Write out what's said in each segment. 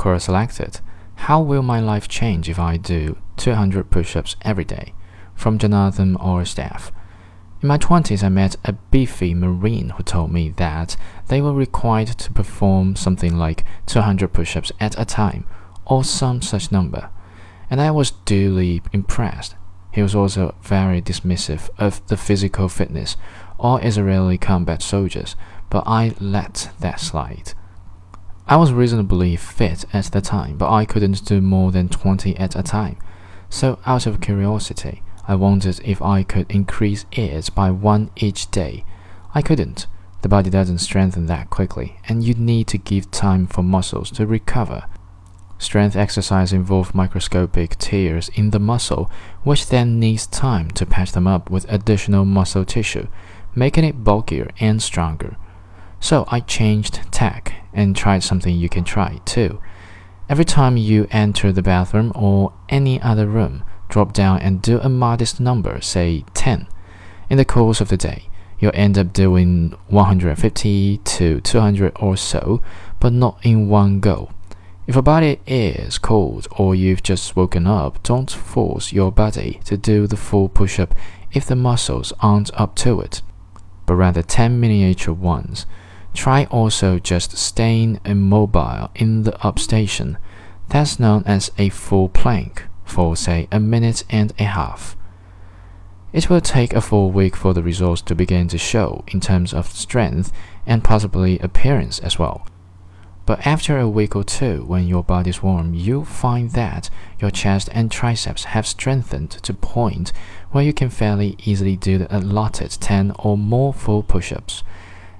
Quora selected, How will my life change if I do 200 push ups every day? From Jonathan or staff. In my 20s, I met a beefy Marine who told me that they were required to perform something like 200 push ups at a time, or some such number, and I was duly impressed. He was also very dismissive of the physical fitness of Israeli combat soldiers, but I let that slide. I was reasonably fit at the time, but I couldn't do more than 20 at a time. So, out of curiosity, I wondered if I could increase it by one each day. I couldn't. The body doesn't strengthen that quickly, and you need to give time for muscles to recover. Strength exercise involve microscopic tears in the muscle, which then needs time to patch them up with additional muscle tissue, making it bulkier and stronger. So I changed tack and try something you can try too. Every time you enter the bathroom or any other room, drop down and do a modest number, say 10. In the course of the day, you'll end up doing 150 to 200 or so, but not in one go. If your body is cold or you've just woken up, don't force your body to do the full push up if the muscles aren't up to it, but rather 10 miniature ones. Try also just staying immobile in the up station. That's known as a full plank for, say, a minute and a half. It will take a full week for the results to begin to show in terms of strength and possibly appearance as well. But after a week or two, when your body's warm, you'll find that your chest and triceps have strengthened to point where you can fairly easily do the allotted 10 or more full push ups.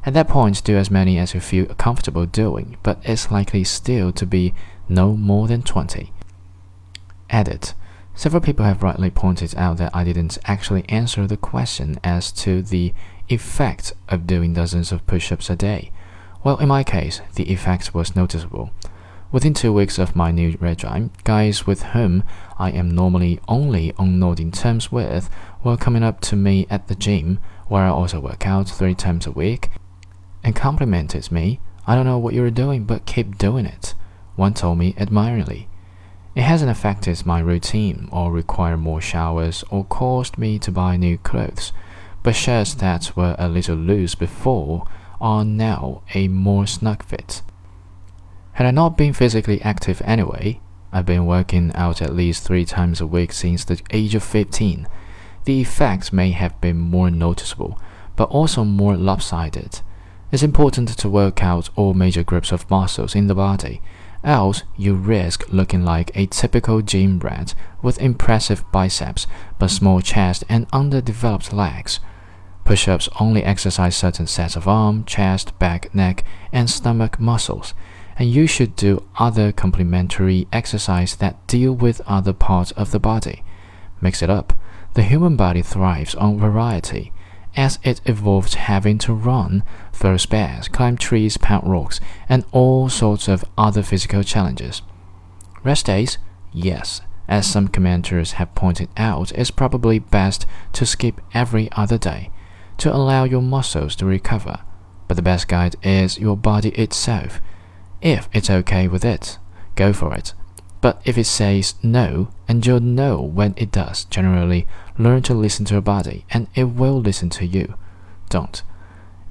At that point, do as many as you feel comfortable doing, but it's likely still to be no more than 20. Edit. Several people have rightly pointed out that I didn't actually answer the question as to the effect of doing dozens of push ups a day. Well, in my case, the effect was noticeable. Within two weeks of my new regime, guys with whom I am normally only on nodding terms with were coming up to me at the gym, where I also work out three times a week, and complimented me. I don't know what you're doing, but keep doing it. One told me admiringly. It hasn't affected my routine or required more showers or caused me to buy new clothes, but shirts that were a little loose before are now a more snug fit. Had I not been physically active anyway, I've been working out at least three times a week since the age of 15. The effects may have been more noticeable, but also more lopsided. It's important to work out all major groups of muscles in the body, else you risk looking like a typical gym rat with impressive biceps but small chest and underdeveloped legs. Push ups only exercise certain sets of arm, chest, back, neck, and stomach muscles, and you should do other complementary exercise that deal with other parts of the body. Mix it up. The human body thrives on variety as it evolved having to run, throw spears, climb trees, pound rocks, and all sorts of other physical challenges. Rest days? Yes, as some commenters have pointed out, it's probably best to skip every other day to allow your muscles to recover. But the best guide is your body itself. If it's okay with it, go for it. But if it says no, and you'll know when it does, generally learn to listen to your body and it will listen to you. Don't.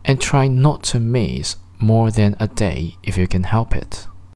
And try not to miss more than a day if you can help it.